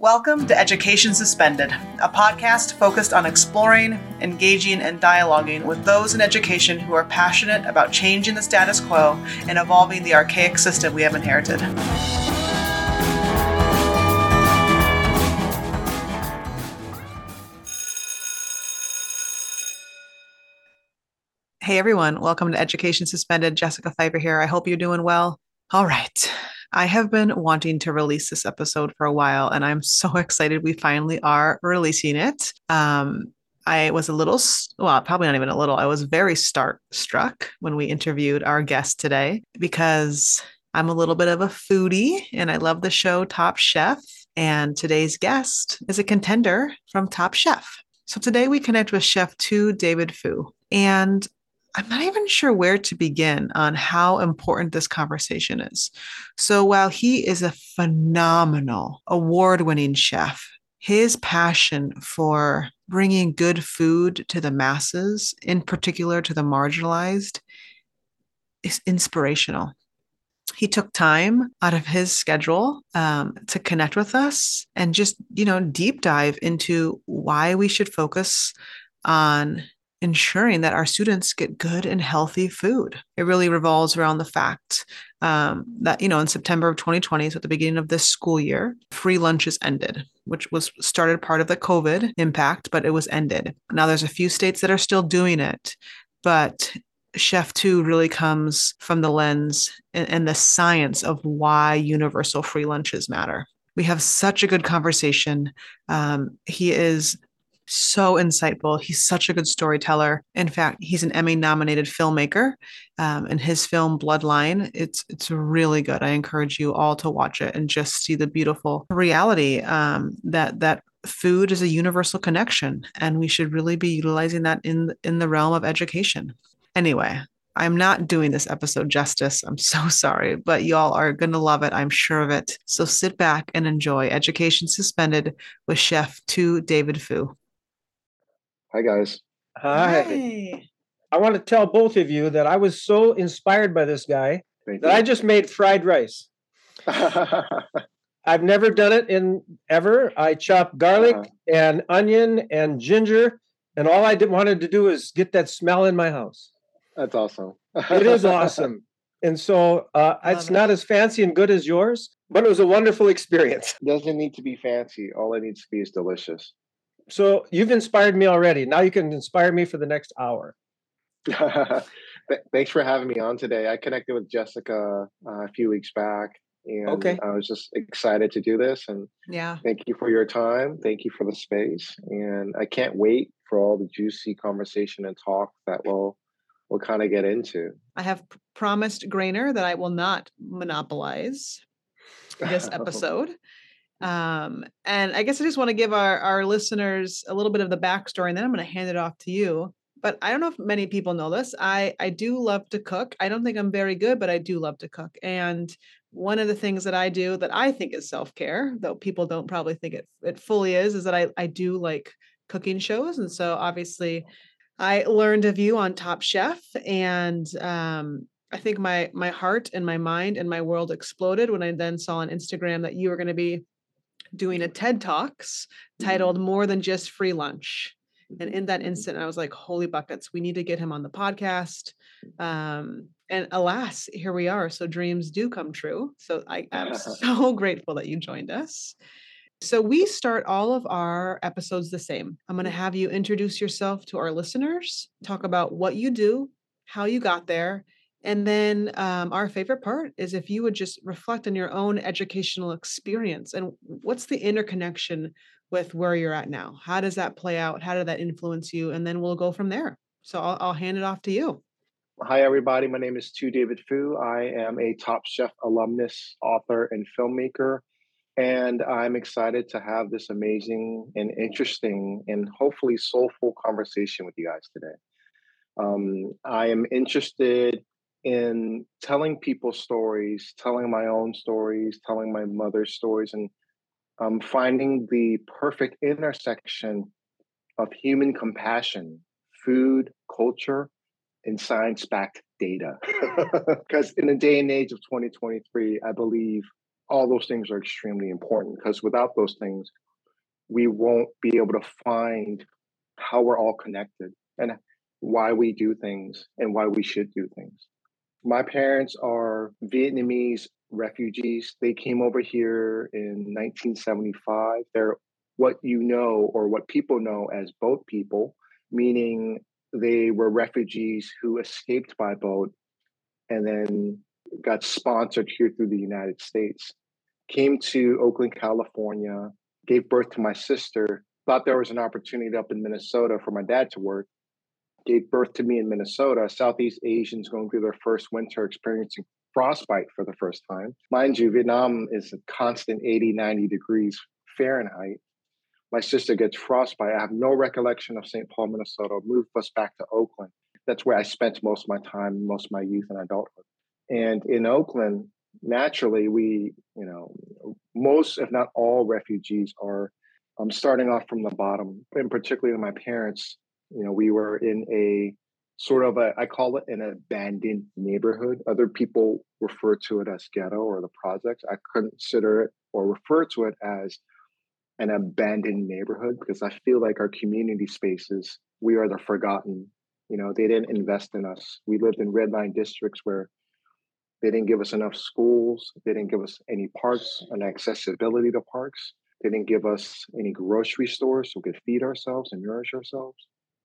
Welcome to Education Suspended, a podcast focused on exploring, engaging, and dialoguing with those in education who are passionate about changing the status quo and evolving the archaic system we have inherited. Hey everyone, welcome to Education Suspended. Jessica Fiber here. I hope you're doing well. All right. I have been wanting to release this episode for a while, and I'm so excited we finally are releasing it. Um, I was a little, well, probably not even a little, I was very start struck when we interviewed our guest today because I'm a little bit of a foodie and I love the show Top Chef. And today's guest is a contender from Top Chef. So today we connect with Chef Tu David Phu. And I'm not even sure where to begin on how important this conversation is. So, while he is a phenomenal award winning chef, his passion for bringing good food to the masses, in particular to the marginalized, is inspirational. He took time out of his schedule um, to connect with us and just, you know, deep dive into why we should focus on ensuring that our students get good and healthy food. It really revolves around the fact um, that, you know, in September of 2020, so at the beginning of this school year, free lunches ended, which was started part of the COVID impact, but it was ended. Now there's a few states that are still doing it, but Chef Tu really comes from the lens and, and the science of why universal free lunches matter. We have such a good conversation. Um, he is so insightful. He's such a good storyteller. In fact, he's an Emmy nominated filmmaker. Um, and his film Bloodline, it's it's really good. I encourage you all to watch it and just see the beautiful reality um, that that food is a universal connection, and we should really be utilizing that in in the realm of education. Anyway, I'm not doing this episode justice. I'm so sorry, but y'all are going to love it. I'm sure of it. So sit back and enjoy Education Suspended with Chef Tu David Phu. Hi, guys. Hi. Hi. I want to tell both of you that I was so inspired by this guy Thank that you. I just made fried rice. I've never done it in ever. I chopped garlic uh-huh. and onion and ginger, and all I did, wanted to do is get that smell in my house. That's awesome. it is awesome. And so uh, it's it. not as fancy and good as yours, but it was a wonderful experience. Doesn't need to be fancy. All it needs to be is delicious. So you've inspired me already. Now you can inspire me for the next hour. Thanks for having me on today. I connected with Jessica uh, a few weeks back, and okay. I was just excited to do this. And yeah, thank you for your time. Thank you for the space, and I can't wait for all the juicy conversation and talk that we'll we'll kind of get into. I have promised Grainer that I will not monopolize this episode. Um, and I guess I just want to give our, our listeners a little bit of the backstory, and then I'm going to hand it off to you. But I don't know if many people know this. I, I do love to cook. I don't think I'm very good, but I do love to cook. And one of the things that I do that I think is self care, though people don't probably think it, it fully is, is that I, I do like cooking shows. And so obviously, I learned of you on Top Chef, and um, I think my my heart and my mind and my world exploded when I then saw on Instagram that you were going to be doing a TED Talks titled mm-hmm. More Than Just Free Lunch. And in that instant, I was like, holy buckets, we need to get him on the podcast. Um, and alas, here we are. So dreams do come true. So I am so grateful that you joined us. So we start all of our episodes the same. I'm going to have you introduce yourself to our listeners, talk about what you do, how you got there, and then um, our favorite part is if you would just reflect on your own educational experience and what's the interconnection with where you're at now? How does that play out? How did that influence you? And then we'll go from there. So I'll, I'll hand it off to you. Hi, everybody. My name is Tu David Phu. I am a Top Chef alumnus, author, and filmmaker. And I'm excited to have this amazing and interesting and hopefully soulful conversation with you guys today. Um, I am interested in telling people stories, telling my own stories, telling my mother's stories, and um, finding the perfect intersection of human compassion, food, culture, and science backed data. Because in the day and age of 2023, I believe all those things are extremely important because without those things, we won't be able to find how we're all connected and why we do things and why we should do things. My parents are Vietnamese refugees. They came over here in 1975. They're what you know or what people know as boat people, meaning they were refugees who escaped by boat and then got sponsored here through the United States. Came to Oakland, California, gave birth to my sister, thought there was an opportunity up in Minnesota for my dad to work, gave birth to me in Minnesota, Southeast Asians going through their first winter experiencing frostbite for the first time. Mind you, Vietnam is a constant 80, 90 degrees Fahrenheit. My sister gets frostbite. I have no recollection of St. Paul, Minnesota. Moved us back to Oakland. That's where I spent most of my time, most of my youth and adulthood. And in Oakland, naturally, we, you know, most, if not all, refugees are um, starting off from the bottom. And particularly my parents, you know, we were in a sort of a, I call it an abandoned neighborhood. Other people refer to it as ghetto or the projects. I consider it or refer to it as an abandoned neighborhood because I feel like our community spaces, we are the forgotten. You know, they didn't invest in us. We lived in red line districts where they didn't give us enough schools. They didn't give us any parks and accessibility to parks. They didn't give us any grocery stores so we could feed ourselves and nourish ourselves.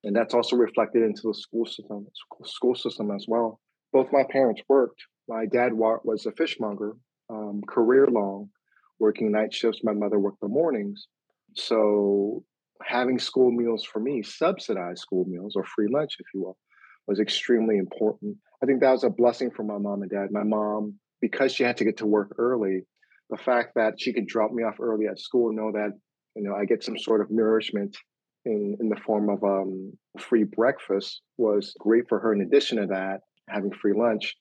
And that's also reflected into the school system, school system as well. Both my parents worked. My dad was a fishmonger, um, career long, working night shifts. My mother worked the mornings. So having school meals for me, subsidized school meals or free lunch, if you will, was extremely important. I think that was a blessing for my mom and dad. My mom, because she had to get to work early, the fact that she could drop me off early at school know that you know I get some sort of nourishment in in the form of um, free breakfast was great for her. In addition to that, having free lunch,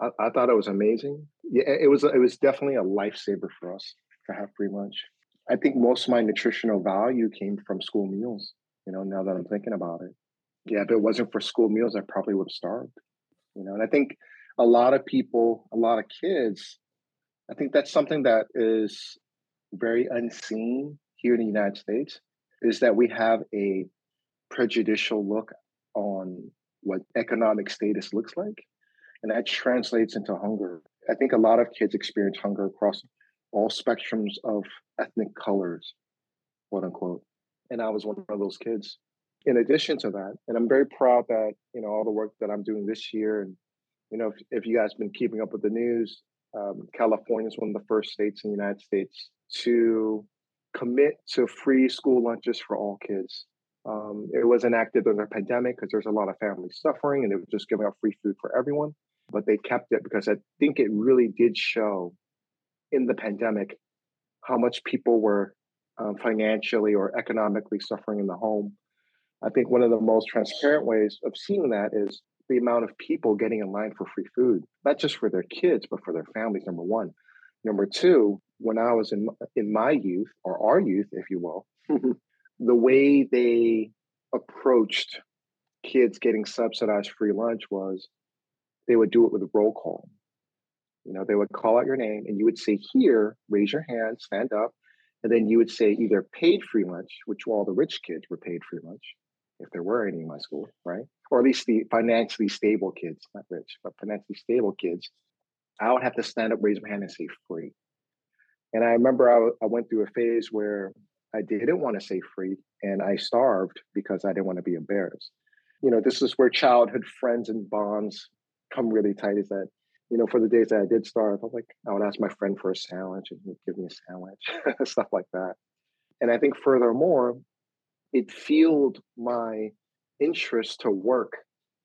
I, I thought it was amazing. Yeah, it was it was definitely a lifesaver for us to have free lunch. I think most of my nutritional value came from school meals. You know, now that I'm thinking about it, yeah, if it wasn't for school meals, I probably would have starved. You know, and I think a lot of people, a lot of kids, I think that's something that is very unseen here in the United States is that we have a prejudicial look on what economic status looks like. And that translates into hunger. I think a lot of kids experience hunger across all spectrums of ethnic colors, quote unquote. And I was one of those kids. In addition to that, and I'm very proud that, you know, all the work that I'm doing this year, and, you know, if, if you guys been keeping up with the news, um, California is one of the first states in the United States to commit to free school lunches for all kids. Um, it was enacted during the pandemic because there's a lot of family suffering and it was just giving out free food for everyone. But they kept it because I think it really did show in the pandemic how much people were um, financially or economically suffering in the home. I think one of the most transparent ways of seeing that is the amount of people getting in line for free food, not just for their kids, but for their families, number one. Number two, when I was in in my youth or our youth, if you will, the way they approached kids getting subsidized free lunch was they would do it with a roll call. You know, they would call out your name and you would say, Here, raise your hand, stand up. And then you would say either paid free lunch, which all the rich kids were paid free lunch, if there were any in my school, right? Or at least the financially stable kids, not rich, but financially stable kids. I would have to stand up, raise my hand, and say free. And I remember I, I went through a phase where I didn't want to say free and I starved because I didn't want to be embarrassed. You know, this is where childhood friends and bonds come really tight is that, you know, for the days that I did starve, I was like, I would ask my friend for a sandwich and he'd give me a sandwich, stuff like that. And I think furthermore, it fueled my interest to work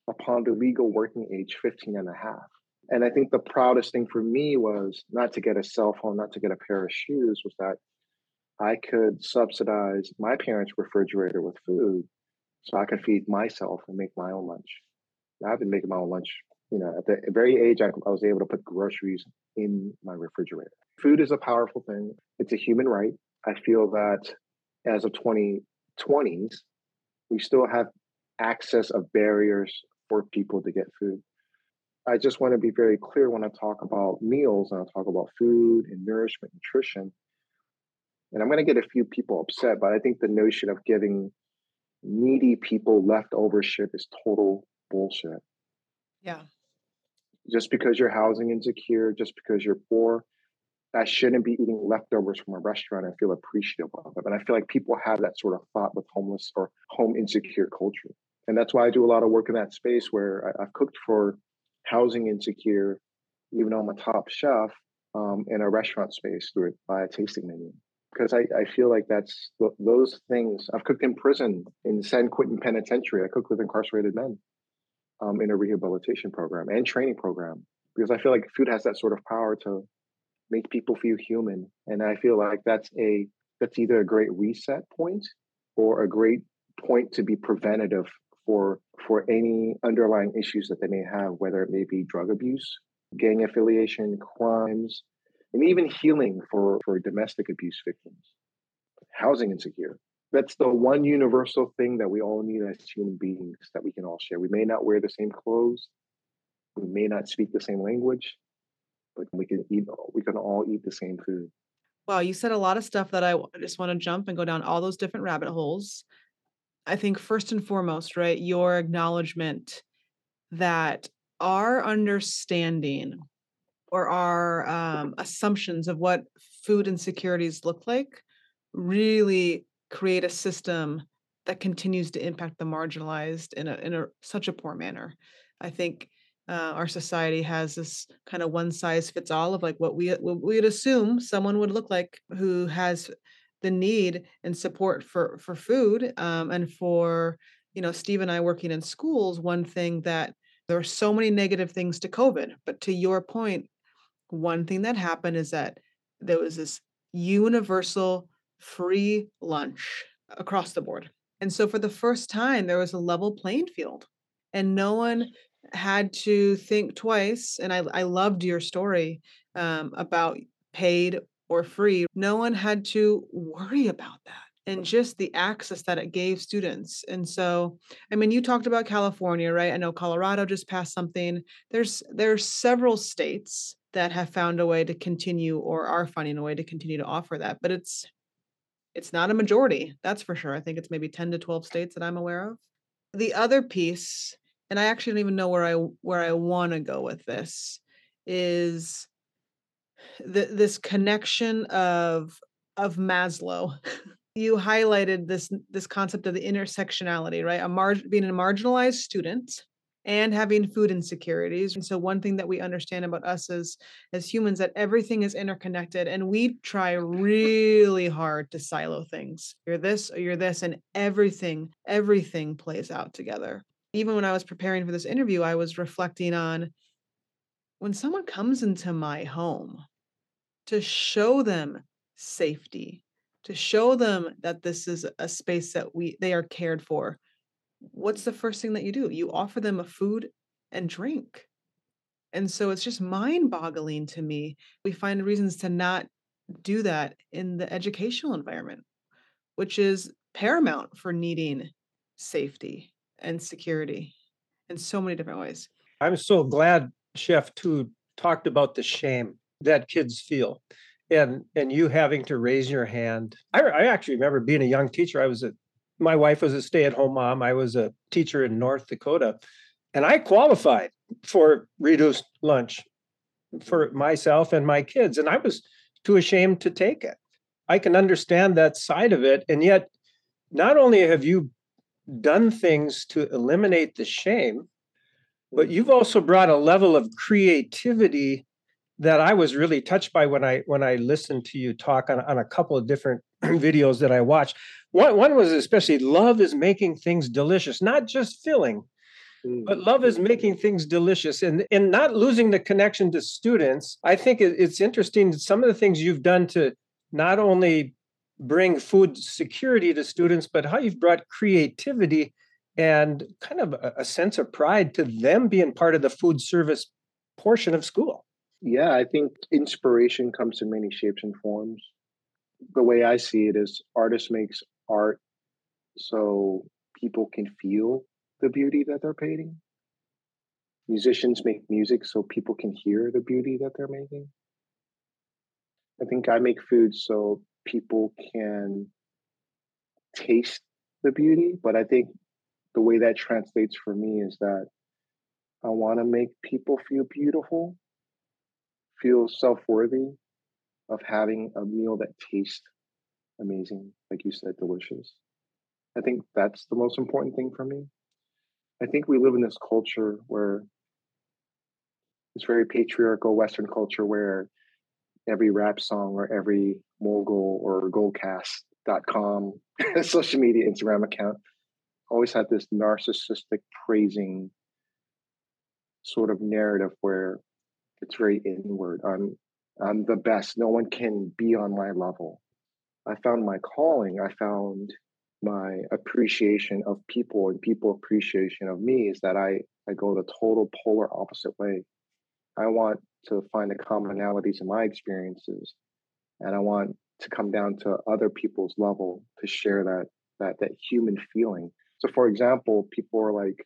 upon the legal working age 15 and a half. And I think the proudest thing for me was not to get a cell phone, not to get a pair of shoes, was that I could subsidize my parents' refrigerator with food so I could feed myself and make my own lunch. I've been making my own lunch. You know, at the very age I, I was able to put groceries in my refrigerator. Food is a powerful thing. It's a human right. I feel that as of 2020s, we still have access of barriers for people to get food. I just want to be very clear when I talk about meals and I talk about food and nourishment, nutrition. And I'm going to get a few people upset, but I think the notion of giving needy people leftover shit is total bullshit. Yeah. Just because you're housing insecure, just because you're poor, I shouldn't be eating leftovers from a restaurant and feel appreciative of it. And I feel like people have that sort of thought with homeless or home insecure culture. And that's why I do a lot of work in that space where I, have cooked for housing insecure, even though I'm a top chef um, in a restaurant space through by a tasting menu. Because I, I feel like that's those things. I've cooked in prison in San Quentin Penitentiary. I cooked with incarcerated men um, in a rehabilitation program and training program because I feel like food has that sort of power to make people feel human. And I feel like that's a that's either a great reset point or a great point to be preventative for for any underlying issues that they may have, whether it may be drug abuse, gang affiliation, crimes, and even healing for, for domestic abuse victims, housing insecure. That's the one universal thing that we all need as human beings that we can all share. We may not wear the same clothes, we may not speak the same language, but we can eat we can all eat the same food wow you said a lot of stuff that i just want to jump and go down all those different rabbit holes i think first and foremost right your acknowledgement that our understanding or our um, assumptions of what food insecurities look like really create a system that continues to impact the marginalized in a in a such a poor manner. I think uh, our society has this kind of one size fits all of like what we what we'd assume someone would look like who has the need and support for for food um, and for you know steve and i working in schools one thing that there are so many negative things to covid but to your point one thing that happened is that there was this universal free lunch across the board. And so for the first time there was a level playing field and no one had to think twice, and I, I loved your story um, about paid or free. No one had to worry about that and mm. just the access that it gave students. And so, I mean, you talked about California, right? I know Colorado just passed something. There's there's several states that have found a way to continue or are finding a way to continue to offer that, but it's it's not a majority, that's for sure. I think it's maybe 10 to 12 states that I'm aware of. The other piece and I actually don't even know where I where I want to go with this is the, this connection of of Maslow. you highlighted this this concept of the intersectionality, right? A mar- being a marginalized student and having food insecurities. And so one thing that we understand about us as as humans that everything is interconnected and we try really hard to silo things. You're this or you're this and everything everything plays out together even when I was preparing for this interview, I was reflecting on when someone comes into my home to show them safety, to show them that this is a space that we they are cared for. What's the first thing that you do? You offer them a food and drink. And so it's just mind-boggling to me. We find reasons to not do that in the educational environment, which is paramount for needing safety and security in so many different ways. I'm so glad Chef Tu talked about the shame that kids feel and and you having to raise your hand. I, I actually remember being a young teacher. I was a my wife was a stay-at-home mom. I was a teacher in North Dakota, and I qualified for reduced lunch for myself and my kids, and I was too ashamed to take it. I can understand that side of it, and yet, not only have you done things to eliminate the shame, but you've also brought a level of creativity that I was really touched by when I when I listened to you talk on, on a couple of different videos that I watched. One one was especially love is making things delicious, not just filling, but mm. love is making things delicious and and not losing the connection to students. I think it's interesting some of the things you've done to not only bring food security to students, but how you've brought creativity and kind of a, a sense of pride to them being part of the food service portion of school. Yeah, I think inspiration comes in many shapes and forms. The way I see it is artist makes art so people can feel the beauty that they're painting. musicians make music so people can hear the beauty that they're making. I think I make food so people can taste the beauty, but I think the way that translates for me is that I want to make people feel beautiful, feel self worthy of having a meal that tastes amazing, like you said, delicious. I think that's the most important thing for me. I think we live in this culture where this very patriarchal Western culture where every rap song or every mogul or goldcast.com social media Instagram account always had this narcissistic praising sort of narrative where it's very inward. I'm I'm the best. No one can be on my level. I found my calling. I found my appreciation of people and people appreciation of me is that I, I go the total polar opposite way. I want to find the commonalities in my experiences and I want to come down to other people's level to share that that that human feeling. So for example, people are like,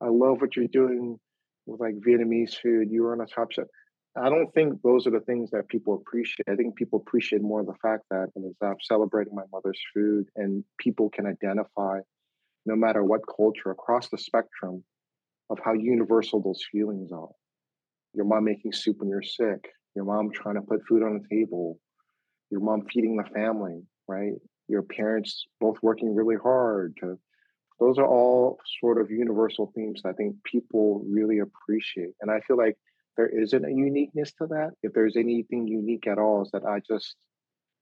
I love what you're doing with like Vietnamese food. You are on a top chef. I don't think those are the things that people appreciate. I think people appreciate more the fact that as I'm celebrating my mother's food and people can identify, no matter what culture, across the spectrum, of how universal those feelings are. Your mom making soup when you're sick, your mom trying to put food on the table, your mom feeding the family, right? Your parents both working really hard to those are all sort of universal themes that I think people really appreciate. And I feel like there isn't a uniqueness to that. If there's anything unique at all, is that I just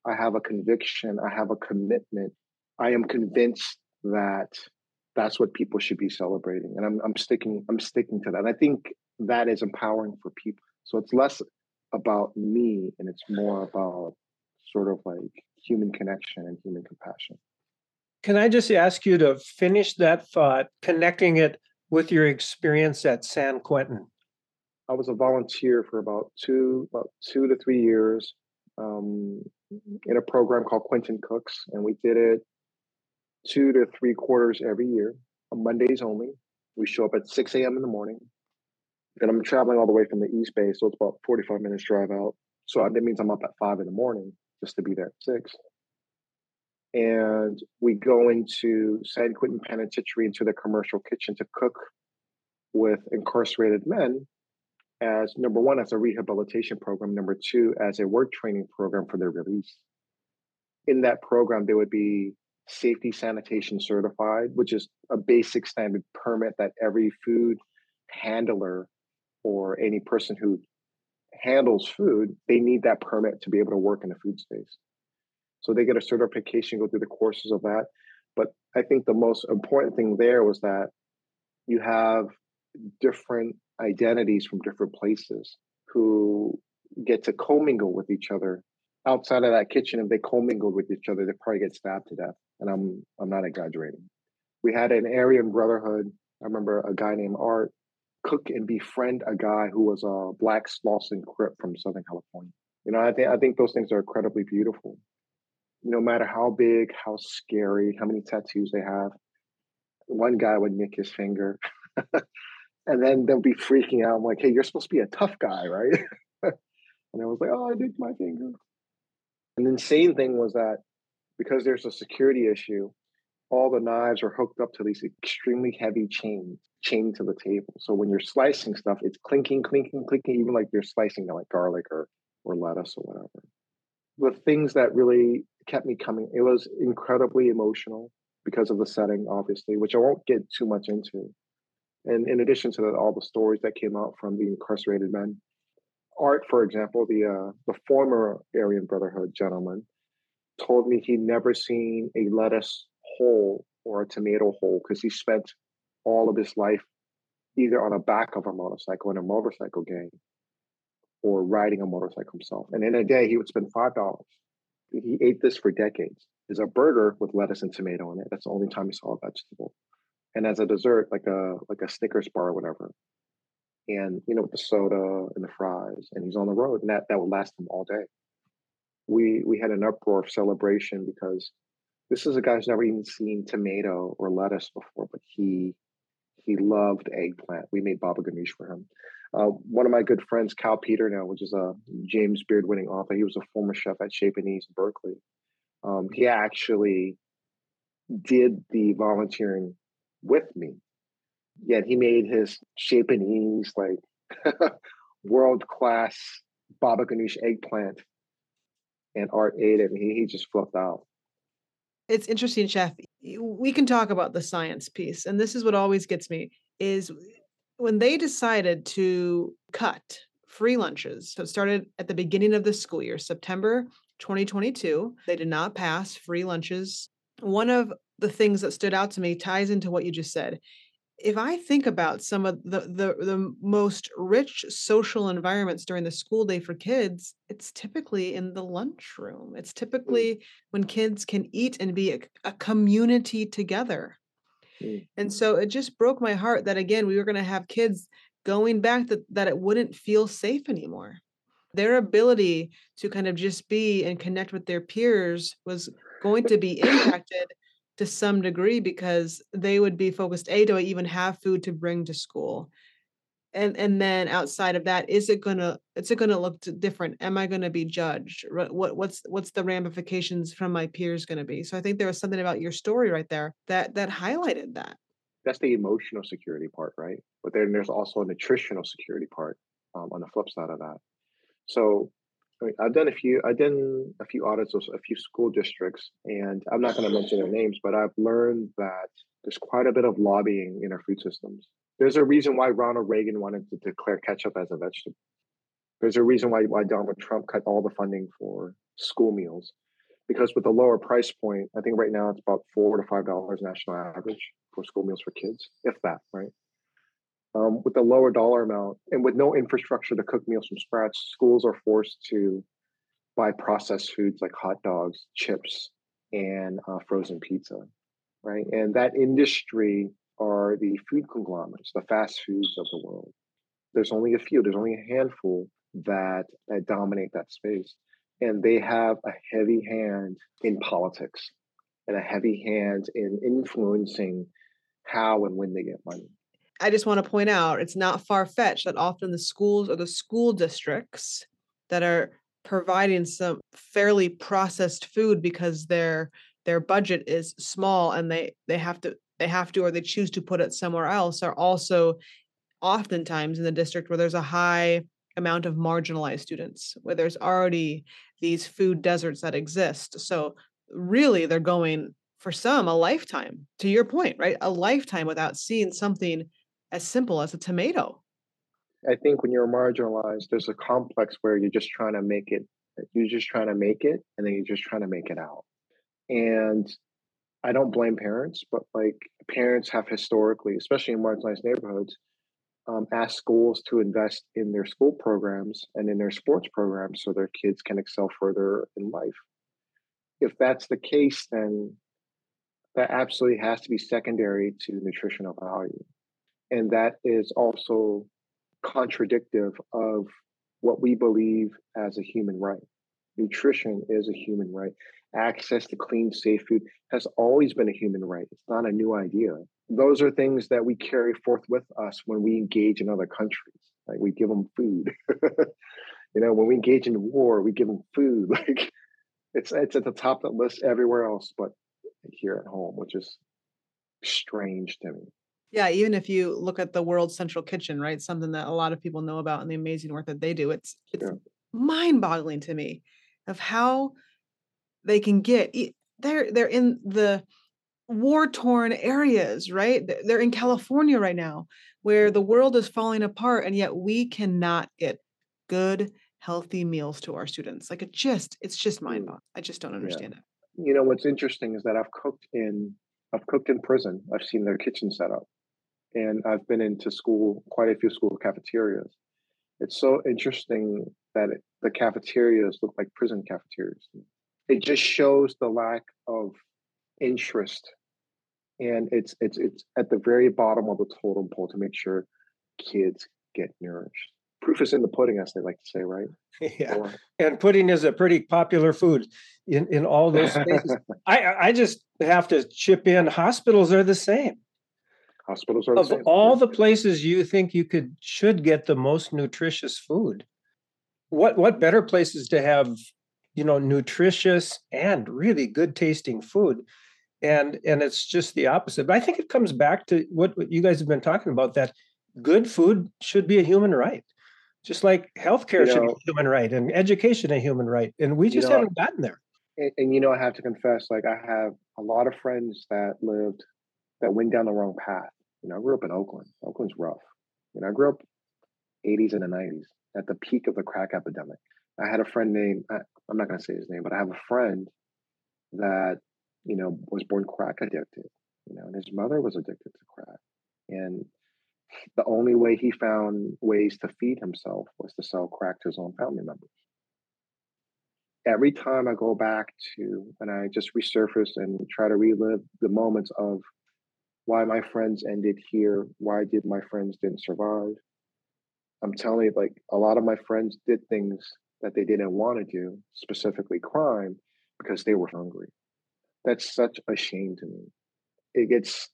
I have a conviction, I have a commitment. I am convinced that that's what people should be celebrating. And I'm I'm sticking I'm sticking to that. And I think that is empowering for people. So it's less about me and it's more about sort of like human connection and human compassion. Can I just ask you to finish that thought, connecting it with your experience at San Quentin? I was a volunteer for about two about two to three years um, in a program called Quentin Cooks, and we did it two to three quarters every year on Mondays only. We show up at 6 a.m. in the morning. And I'm traveling all the way from the East Bay, so it's about 45 minutes drive out. So that means I'm up at five in the morning just to be there at six. And we go into San Quentin Penitentiary into the commercial kitchen to cook with incarcerated men as number one, as a rehabilitation program, number two, as a work training program for their release. In that program, they would be safety sanitation certified, which is a basic standard permit that every food handler or any person who handles food, they need that permit to be able to work in the food space. So they get a certification, go through the courses of that. But I think the most important thing there was that you have different identities from different places who get to commingle with each other outside of that kitchen. If they commingled with each other, they probably get stabbed to death. And I'm I'm not exaggerating. We had an Aryan Brotherhood. I remember a guy named Art cook and befriend a guy who was a black Slauson Crip from Southern California. You know, I think I think those things are incredibly beautiful. No matter how big, how scary, how many tattoos they have, one guy would nick his finger. and then they'll be freaking out. I'm like, hey, you're supposed to be a tough guy, right? and I was like, oh, I nicked my finger. And the insane thing was that because there's a security issue, all the knives are hooked up to these extremely heavy chains chained to the table. So when you're slicing stuff, it's clinking, clinking, clinking, even like you're slicing like garlic or or lettuce or whatever. The things that really kept me coming, it was incredibly emotional because of the setting, obviously, which I won't get too much into. And in addition to that, all the stories that came out from the incarcerated men, Art, for example, the uh, the former Aryan Brotherhood gentleman, told me he'd never seen a lettuce hole or a tomato hole because he spent all of his life either on the back of a motorcycle in a motorcycle gang or riding a motorcycle himself. And in a day, he would spend five dollars. He ate this for decades. is a burger with lettuce and tomato in it. That's the only time he saw a vegetable and as a dessert, like a like a Snickers bar or whatever. And you know, with the soda and the fries, and he's on the road, and that that would last him all day. We we had an uproar of celebration because this is a guy who's never even seen tomato or lettuce before, but he He loved eggplant. We made baba ganoush for him. Uh, one of my good friends, Cal Peternell, which is a James Beard winning author, he was a former chef at Chez Panisse in Berkeley. Um, he actually did the volunteering with me. Yet he made his Chez Panisse like world class baba ganoush eggplant, and Art ate it, and he, he just flipped out. It's interesting, Chef. We can talk about the science piece, and this is what always gets me: is when they decided to cut free lunches. So it started at the beginning of the school year, September 2022. They did not pass free lunches. One of the things that stood out to me ties into what you just said. If I think about some of the, the the most rich social environments during the school day for kids, it's typically in the lunchroom. It's mm. typically when kids can eat and be a, a community together. Mm. And so it just broke my heart that again we were going to have kids going back that that it wouldn't feel safe anymore. Their ability to kind of just be and connect with their peers was going to be impacted to some degree because they would be focused a do i even have food to bring to school and and then outside of that is it gonna is it gonna look different? Am i gonna be judged? What what's what's the ramifications from my peers gonna be? So i think there was something about your story right there that that highlighted that. That's the emotional security part right? But then there's also a nutritional security part um, on the flip side of that. So I mean, I've done a few. I've done a few audits of a few school districts, and I'm not going to mention their names, but I've learned that there's quite a bit of lobbying in our food systems. There's a reason why Ronald Reagan wanted to declare ketchup as a vegetable. There's a reason why why Donald Trump cut all the funding for school meals, because with the lower price point, I think right now it's about four to five dollars national average for school meals for kids, if that, right? um, with a lower dollar amount and with no infrastructure to cook meals from scratch, schools are forced to buy processed foods like hot dogs, chips, and uh, frozen pizza, right? And that industry are the food conglomerates, the fast foods of the world. There's only a few, there's only a handful that, that dominate that space. And they have a heavy hand in politics and a heavy hand in influencing how and when they get money. I just want to point out it's not far fetched that often the schools or the school districts that are providing some fairly processed food because their their budget is small and they they have to they have to or they choose to put it somewhere else are also oftentimes in the district where there's a high amount of marginalized students where there's already these food deserts that exist so really they're going for some a lifetime to your point right a lifetime without seeing something as simple as a tomato. I think when you're marginalized, there's a complex where you're just trying to make it, you're just trying to make it, and then you're just trying to make it out. And I don't blame parents, but like parents have historically, especially in marginalized neighborhoods, um, asked schools to invest in their school programs and in their sports programs so their kids can excel further in life. If that's the case, then that absolutely has to be secondary to nutritional value and that is also contradictive of what we believe as a human right. Nutrition is a human right. Access to clean, safe food has always been a human right. It's not a new idea. Those are things that we carry forth with us when we engage in other countries. Like we give them food. you know, when we engage in war, we give them food. Like it's it's at the top of the list everywhere else, but here at home, which is strange to me. Yeah, even if you look at the World Central Kitchen, right? Something that a lot of people know about and the amazing work that they do. It's it's yeah. mind-boggling to me of how they can get they're they're in the war-torn areas, right? They're in California right now where the world is falling apart and yet we cannot get good healthy meals to our students. Like it just it's just mm. mind-boggling. I just don't understand yeah. it. You know what's interesting is that I've cooked in I've cooked in prison. I've seen their kitchen set up and I've been into school, quite a few school cafeterias. It's so interesting that it, the cafeterias look like prison cafeterias. It just shows the lack of interest, and it's it's it's at the very bottom of the totem pole to make sure kids get nourished. Proof is in the pudding, as they like to say, right? Yeah, or, and pudding is a pretty popular food in in all those spaces. I I just have to chip in. Hospitals are the same Hospitals are the Of same. all the places you think you could should get the most nutritious food, what what better places to have, you know, nutritious and really good tasting food? And and it's just the opposite. But I think it comes back to what, what you guys have been talking about that good food should be a human right. Just like healthcare You should be a human right and education a human right. And we You just know, haven't gotten there. and, and you know, I have to confess, like I have a lot of friends that lived that went down the wrong path. You know, I grew up in Oakland. Oakland's rough. You know, I grew up 80s and the 90s at the peak of the crack epidemic. I had a friend named I, I'm not going to say his name, but I have a friend that you know was born crack addicted. You know, and his mother was addicted to crack, and the only way he found ways to feed himself was to sell crack to his own family members every time I go back to and I just resurface and try to relive the moments of why my friends ended here, why did my friends didn't survive. I'm telling you, like a lot of my friends did things that they didn't want to do, specifically crime, because they were hungry. That's such a shame to me. It gets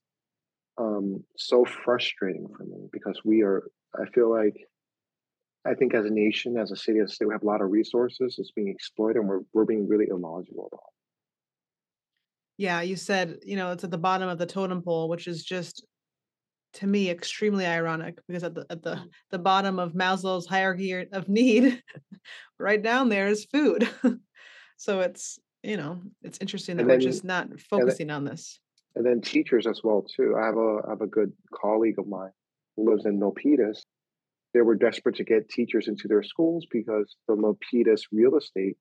um, so frustrating for me because we are, I feel like I think as a nation, as a city, as a state, we have a lot of resources. It's being exploited, and we're we're being really illogical about. it. Yeah, you said, you know, it's at the bottom of the totem pole, which is just to me extremely ironic because at the at the mm. the bottom of Maslow's hierarchy of need, right down there is food. so it's, you know, it's interesting that And we're just not focusing on this. And then teachers as well too. I have a I have a good colleague of mine who lives in Milpitas. They were desperate to get teachers into their schools because the Milpitas real estate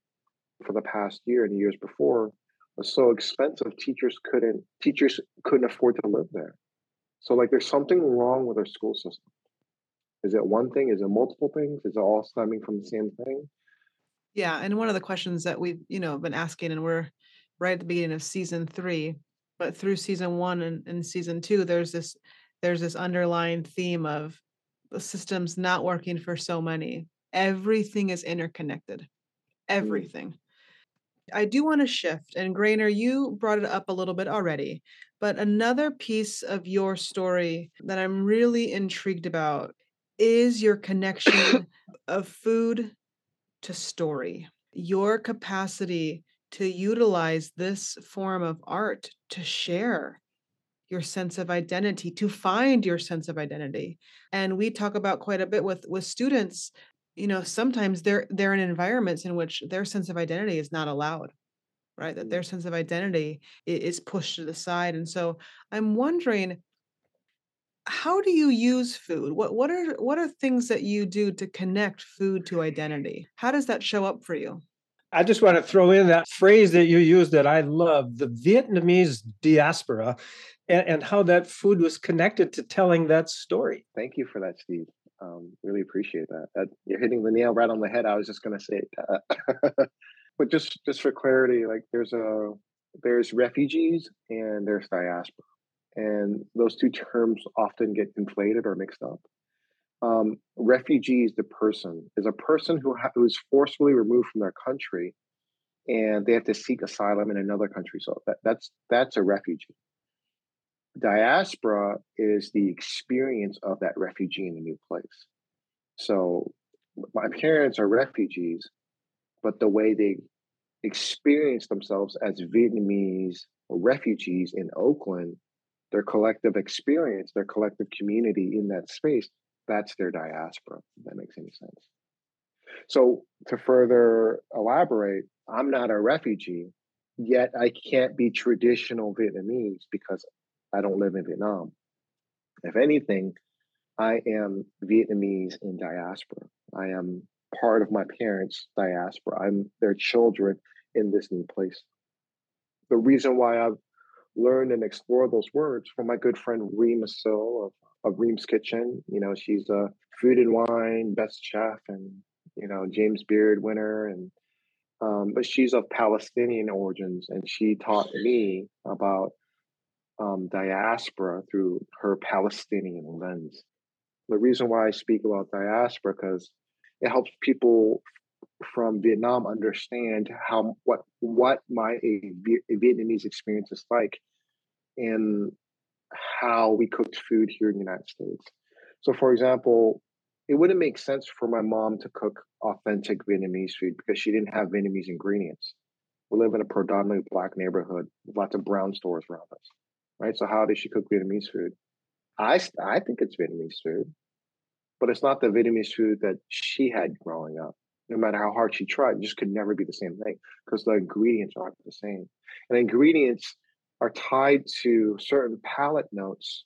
for the past year and years before was so expensive. Teachers couldn't teachers couldn't afford to live there. So like, there's something wrong with our school system. Is it one thing? Is it multiple things? Is it all stemming from the same thing? Yeah, and one of the questions that we've, you know, been asking, and we're right at the beginning of season three, but through season one and, and season two, there's this there's this underlying theme of the systems not working for so many. Everything is interconnected. Mm. Everything. I do want to shift, and Grainer, you brought it up a little bit already, but another piece of your story that I'm really intrigued about is your connection of food to story, your capacity to utilize this form of art to share your sense of identity, to find your sense of identity. And we talk about quite a bit with with students, you know, sometimes they're they're in environments in which their sense of identity is not allowed, right? That their sense of identity is pushed to the side. And so I'm wondering how do you use food? What what are what are things that you do to connect food to identity? How does that show up for you? I just want to throw in that phrase that you used that I love the Vietnamese diaspora and, and how that food was connected to telling that story. Thank you for that, Steve. Um, really appreciate that. that. You're hitting the nail right on the head. I was just going to say that. but just just for clarity, like there's a there's refugees and there's diaspora, and those two terms often get conflated or mixed up. Um, refugee is the person is a person who ha- who is forcefully removed from their country, and they have to seek asylum in another country. So that, that's that's a refugee diaspora is the experience of that refugee in a new place. So my parents are refugees, but the way they experience themselves as Vietnamese refugees in Oakland, their collective experience, their collective community in that space, that's their diaspora. If that makes any sense. So to further elaborate, I'm not a refugee, yet I can't be traditional Vietnamese because I don't live in Vietnam. If anything, I am Vietnamese in diaspora. I am part of my parents' diaspora. I'm their children in this new place. The reason why I've learned and explored those words from my good friend Reem Assil of, of Reem's Kitchen. You know, she's a food and wine best chef and, you know, James Beard winner. And, um, but she's of Palestinian origins and she taught me about um, diaspora through her Palestinian lens. The reason why I speak about diaspora because it helps people from Vietnam understand how what what my a, a Vietnamese experience is like, and how we cooked food here in the United States. So, for example, it wouldn't make sense for my mom to cook authentic Vietnamese food because she didn't have Vietnamese ingredients. We live in a predominantly black neighborhood with lots of brown stores around us, right? So, how does she cook Vietnamese food? I, I think it's Vietnamese food, but it's not the Vietnamese food that she had growing up. No matter how hard she tried, it just could never be the same thing because the ingredients aren't the same. And ingredients are tied to certain palate notes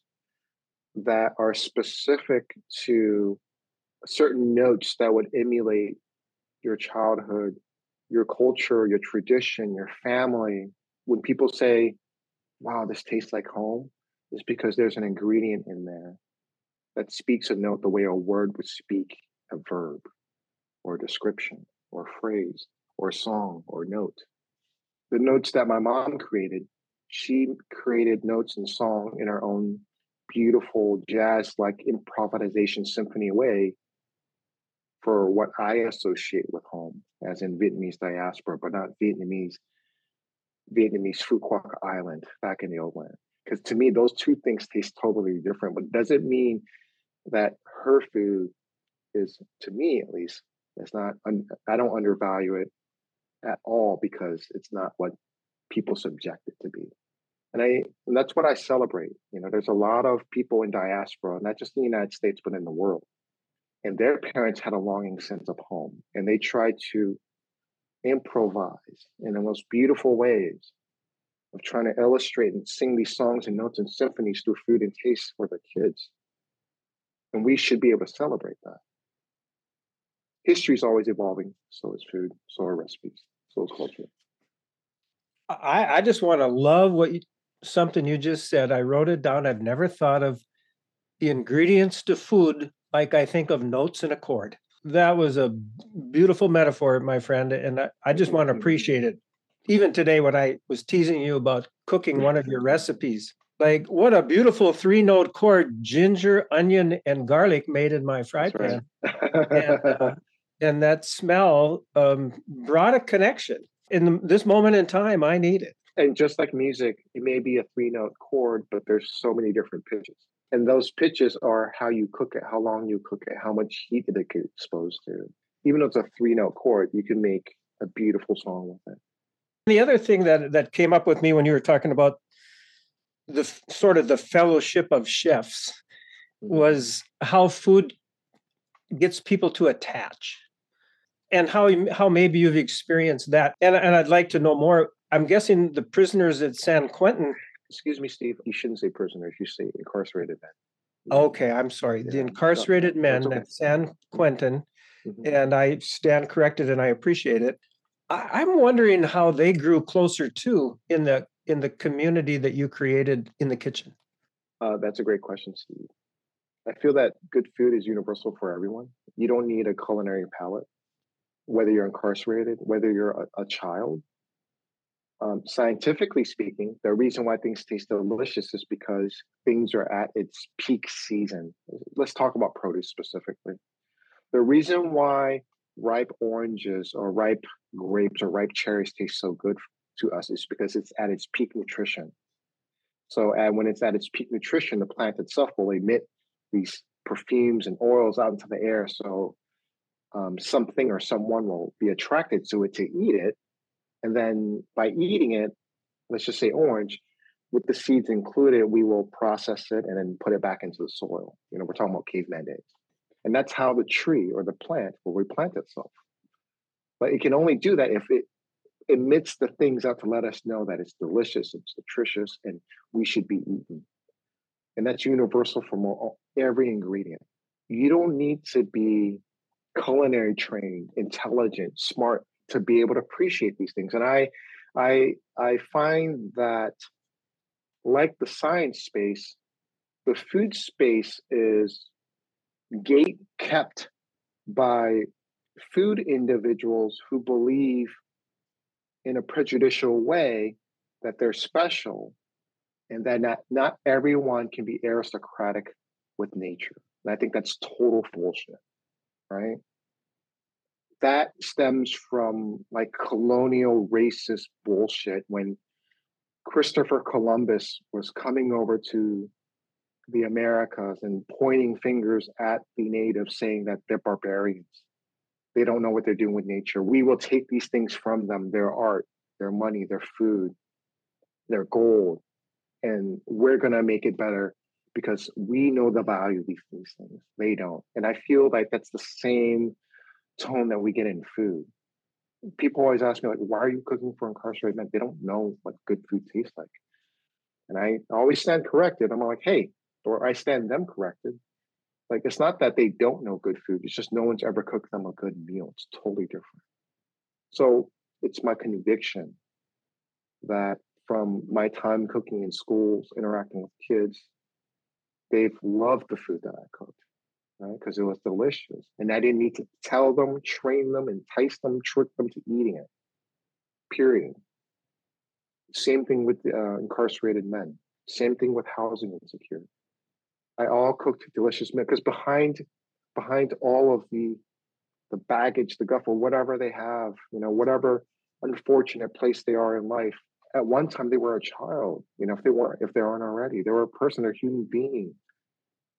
that are specific to certain notes that would emulate your childhood, your culture, your tradition, your family. When people say, wow, this tastes like home, it's because there's an ingredient in there that speaks a note the way a word would speak a verb or description or phrase or song or note. The notes that my mom created, she created notes and song in her own beautiful jazz like improvisation symphony way for what I associate with home, as in Vietnamese diaspora, but not Vietnamese, Vietnamese Phu Quoc Island back in the old land. Because to me, those two things taste totally different. But does it mean that her food is, to me at least, it's not. I don't undervalue it at all because it's not what people subject it to be. And I and that's what I celebrate. You know, there's a lot of people in diaspora, not just in the United States, but in the world. And their parents had a longing sense of home. And they tried to improvise in the most beautiful ways of trying to illustrate and sing these songs and notes and symphonies through food and taste for the kids. And we should be able to celebrate that. History is always evolving. So is food. So are recipes. So is culture. I, I just want to love what you, something you just said. I wrote it down. I've never thought of the ingredients to food like I think of notes in a chord. That was a beautiful metaphor, my friend. And I, I just want to appreciate it. Even today, when I was teasing you about cooking one of your recipes, like what a beautiful three note chord ginger, onion, and garlic made in my fry pan. and, uh, and, that smell um, brought a connection. In the, this moment in time, I need it. And just like music, it may be a three note chord, but there's so many different pitches and those pitches are how you cook it, how long you cook it, how much heat it get exposed to. Even though it's a three note chord, you can make a beautiful song with it. The other thing that that came up with me when you were talking about the sort of the fellowship of chefs mm-hmm. was how food gets people to attach and how how maybe you've experienced that and, and i'd like to know more i'm guessing the prisoners at san quentin excuse me, Steve, you shouldn't say prisoners, you say incarcerated men. Okay, I'm sorry. Yeah. The incarcerated no, men okay. at San Quentin, mm-hmm. and I stand corrected and I appreciate it. I, am wondering how they grew closer to in the in the community that you created in the kitchen. Uh, that's a great question, Steve. I feel that good food is universal for everyone. You don't need a culinary palate, whether you're incarcerated, whether you're a, a child, um, scientifically speaking, the reason why things taste delicious is because things are at its peak season. Let's talk about produce specifically. The reason why ripe oranges or ripe grapes or ripe cherries taste so good to us is because it's at its peak nutrition. So, and when it's at its peak nutrition, the plant itself will emit these perfumes and oils out into the air. So, um, something or someone will be attracted to it to eat it and then by eating it, let's just say orange, with the seeds included, we will process it and then put it back into the soil. You know, we're talking about caveman days. And that's how the tree or the plant will replant itself. But it can only do that if it emits the things out to let us know that it's delicious, it's nutritious, and we should be eaten. And that's universal for every ingredient. You don't need to be culinary trained, intelligent, smart to be able to appreciate these things. And I, I, I find that, like the science space, the food space is gate kept by food individuals who believe in a prejudicial way that they're special and that not, not everyone can be aristocratic with nature. And I think that's total bullshit, right? that stems from like colonial racist bullshit when Christopher Columbus was coming over to the Americas and pointing fingers at the natives, saying that they're barbarians. They don't know what they're doing with nature. We will take these things from them their art, their money, their food, their gold, and we're going to make it better because we know the value of these, these things. They don't. And I feel like that's the same tone that we get in food. People always ask me, like, why are you cooking for incarcerated men? They don't know what good food tastes like. And I always stand corrected. I'm like, hey, or I stand them corrected. Like, it's not that they don't know good food, it's just no one's ever cooked them a good meal. It's totally different. So it's my conviction that from my time cooking in schools, interacting with kids, they've loved the food that I cooked, right? Because it was delicious. And I didn't need to tell them, train them, entice them, trick them to eating it. Period. Same thing with uh, incarcerated men. Same thing with housing insecurity. I all cooked delicious meal because behind behind all of the the baggage, the guff, or whatever they have, you know, whatever unfortunate place they are in life, at one time they were a child. You know, if they weren't, if they aren't already, they were a person, they're a human being.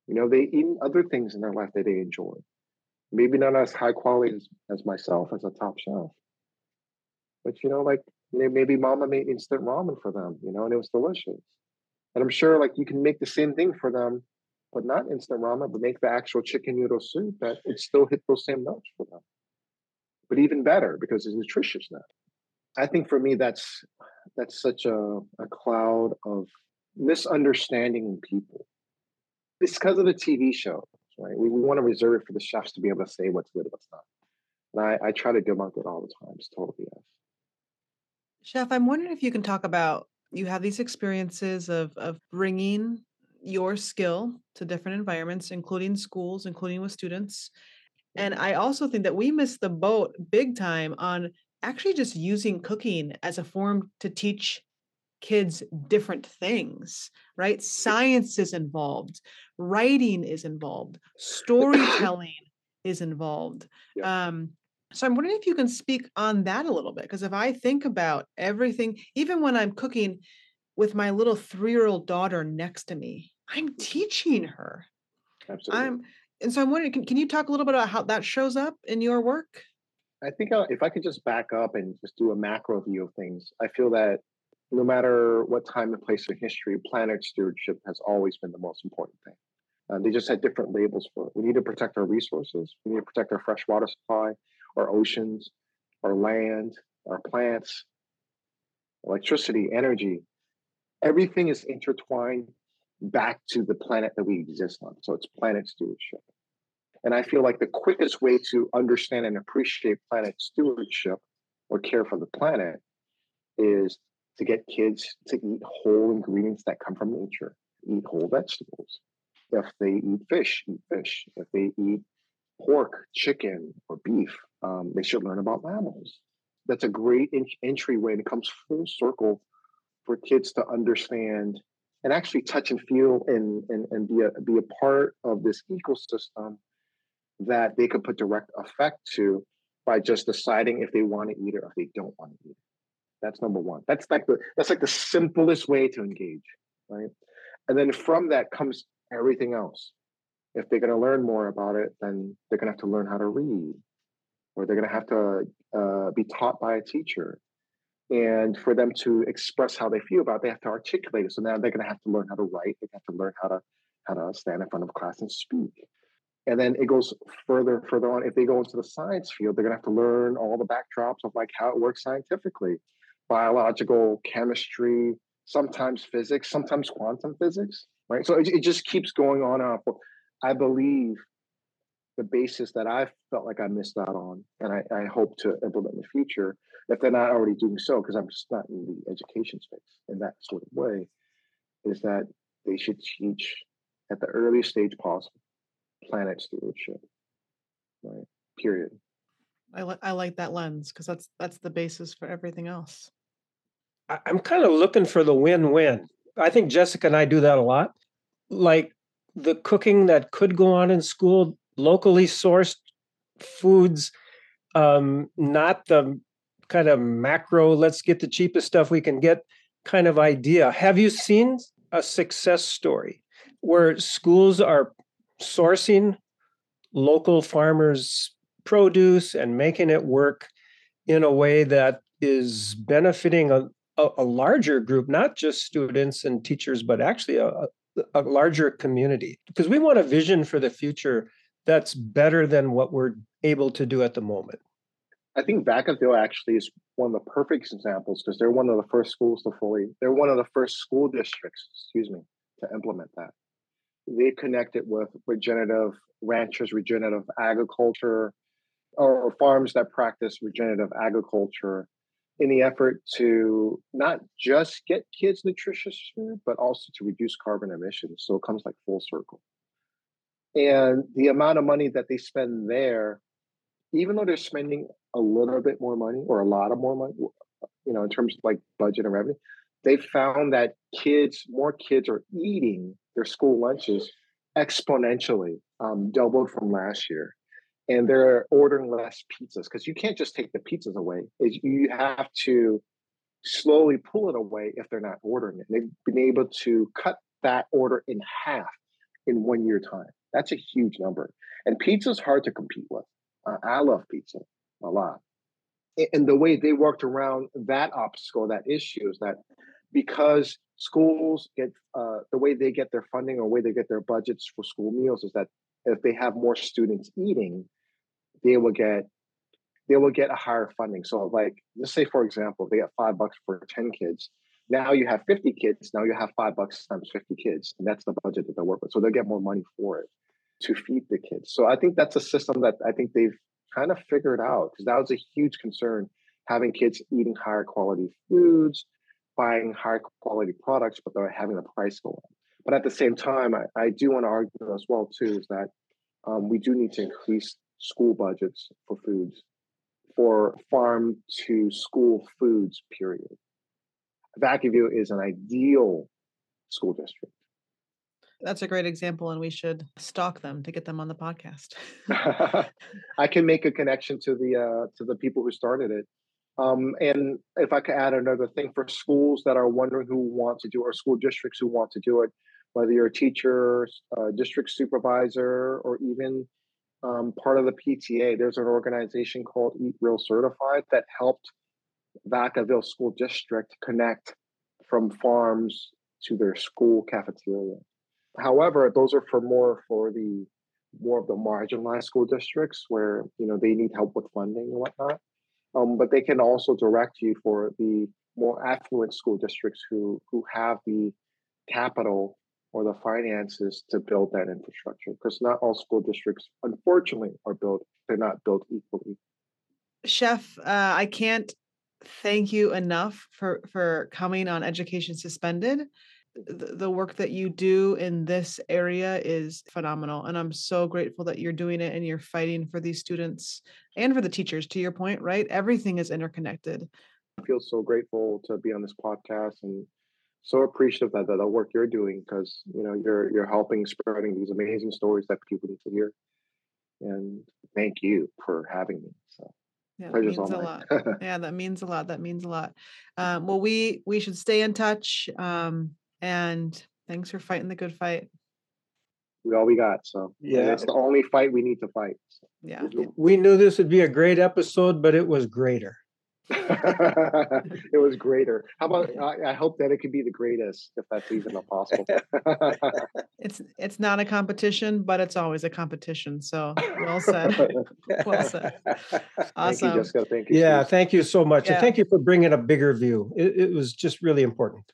You know, they eat other things in their life that they enjoy. Maybe not as high quality as, as myself as a top chef. But you know, like maybe mama made instant ramen for them, you know, and it was delicious. And I'm sure like you can make the same thing for them, but not instant ramen, but make the actual chicken noodle soup that it still hit those same notes for them. But even better because it's nutritious now. I think for me that's that's such a, a cloud of misunderstanding in people. It's because of the TV show, right? We, we want to reserve it for the chefs to be able to say what's good what's not. And I, I try to debunk it all the time. It's totally yes. Chef, I'm wondering if you can talk about you have these experiences of of bringing your skill to different environments, including schools, including with students. And I also think that we missed the boat big time on actually just using cooking as a form to teach kids different things, right? Science is involved, writing is involved, storytelling is involved. Yeah. Um, so I'm wondering if you can speak on that a little bit, because if I think about everything, even when I'm cooking with my little three-year-old daughter next to me, I'm teaching her. Absolutely. I'm, and so I'm wondering, can, can you talk a little bit about how that shows up in your work? I think if I could just back up and just do a macro view of things, I feel that no matter what time and place in history, planet stewardship has always been the most important thing. Uh, they just had different labels for it. We need to protect our resources. We need to protect our fresh water supply, our oceans, our land, our plants, electricity, energy. Everything is intertwined back to the planet that we exist on. So it's planet stewardship. And I feel like the quickest way to understand and appreciate planet stewardship or care for the planet is to get kids to eat whole ingredients that come from nature, eat whole vegetables. If they eat fish, eat fish. If they eat pork, chicken, or beef, um, they should learn about mammals. That's a great in- entryway, and it comes full circle for kids to understand and actually touch and feel and, and, and be, a, be a part of this ecosystem that they could put direct effect to by just deciding if they want to eat it or if they don't want to eat it. That's number one. That's like the that's like the simplest way to engage, right? And then from that comes everything else. If they're going to learn more about it, then they're going to have to learn how to read, or they're going to have to uh, be taught by a teacher. And for them to express how they feel about it, they have to articulate it. So now they're going to have to learn how to write. They have to learn how to how to stand in front of class and speak. And then it goes further, further on. If they go into the science field, they're going to have to learn all the backdrops of like how it works scientifically, biological, chemistry, sometimes physics, sometimes quantum physics, right? So it, it just keeps going on and on. I believe the basis that I felt like I missed out on, and I, I hope to implement in the future, if they're not already doing so, because I'm just not in the education space in that sort of way, is that they should teach at the earliest stage possible planet stewardship. Right. Period. I like I like that lens because that's that's the basis for everything else. I'm kind of looking for the win-win. I think Jessica and I do that a lot. Like the cooking that could go on in school, locally sourced foods, um, not the kind of macro, let's get the cheapest stuff we can get kind of idea. Have you seen a success story where schools are sourcing local farmers' produce and making it work in a way that is benefiting a, a, a larger group, not just students and teachers, but actually a, a larger community. Because we want a vision for the future that's better than what we're able to do at the moment. I think Vacaville actually is one of the perfect examples because they're one of the first schools to fully, they're one of the first school districts, excuse me, to implement that. They've connected with regenerative ranchers, regenerative agriculture, or farms that practice regenerative agriculture in the effort to not just get kids nutritious food, but also to reduce carbon emissions. So it comes like full circle. And the amount of money that they spend there, even though they're spending a little bit more money or a lot of more money, you know, in terms of like budget and revenue, they found that kids, more kids are eating their school lunches exponentially, um, doubled from last year. And they're ordering less pizzas because you can't just take the pizzas away. You have to slowly pull it away if they're not ordering it. They've been able to cut that order in half in one year time. That's a huge number. And pizza's hard to compete with. Uh, I love pizza a lot. And the way they worked around that obstacle, that issue is that because schools get uh, the way they get their funding or way they get their budgets for school meals is that if they have more students eating, they will get they will get a higher funding. So like let's say for example, they get five bucks for 10 kids. Now you have 50 kids, now you have five bucks times 50 kids. And that's the budget that they work with. So they'll get more money for it to feed the kids. So I think that's a system that I think they've kind of figured out because that was a huge concern having kids eating higher quality foods, buying higher quality products, but they're having the price go up. But at the same time, I, I do want to argue as well too is that um, we do need to increase school budgets for foods, for farm to school foods. Period. Vacaville is an ideal school district. That's a great example, and we should stalk them to get them on the podcast. I can make a connection to the uh, to the people who started it. Um, and if I could add another thing for schools that are wondering who want to do, or school districts who want to do it, whether you're a teacher, a district supervisor, or even um, part of the PTA, there's an organization called Eat Real Certified that helped Vacaville School District connect from farms to their school cafeteria. However, those are for more for the more of the marginalized school districts where you know they need help with funding and whatnot. Um, but they can also direct you for the more affluent school districts who who have the capital or the finances to build that infrastructure because not all school districts unfortunately are built they're not built equally chef uh, i can't thank you enough for for coming on education suspended the, work that you do in this area is phenomenal and i'm so grateful that you're doing it and you're fighting for these students and for the teachers to your point right everything is interconnected i feel so grateful to be on this podcast and so appreciative that, that the work you're doing because you know you're you're helping spreading these amazing stories that people need to hear and thank you for having me so yeah, that means a lot. yeah, that means a lot. That means a lot. Um, well, we we should stay in touch. Um, and thanks for fighting the good fight. We all we got. So yeah, it's the only fight we need to fight. So. Yeah. We knew this would be a great episode, but it was greater. it was greater. How about I, I, hope that it could be the greatest, if that's even possible. it's it's not a competition, but it's always a competition. So well said. well said. Awesome. Thank you, Jessica. Thank you. Yeah, thank you so much, yeah. and thank you for bringing a bigger view. It, it was just really important.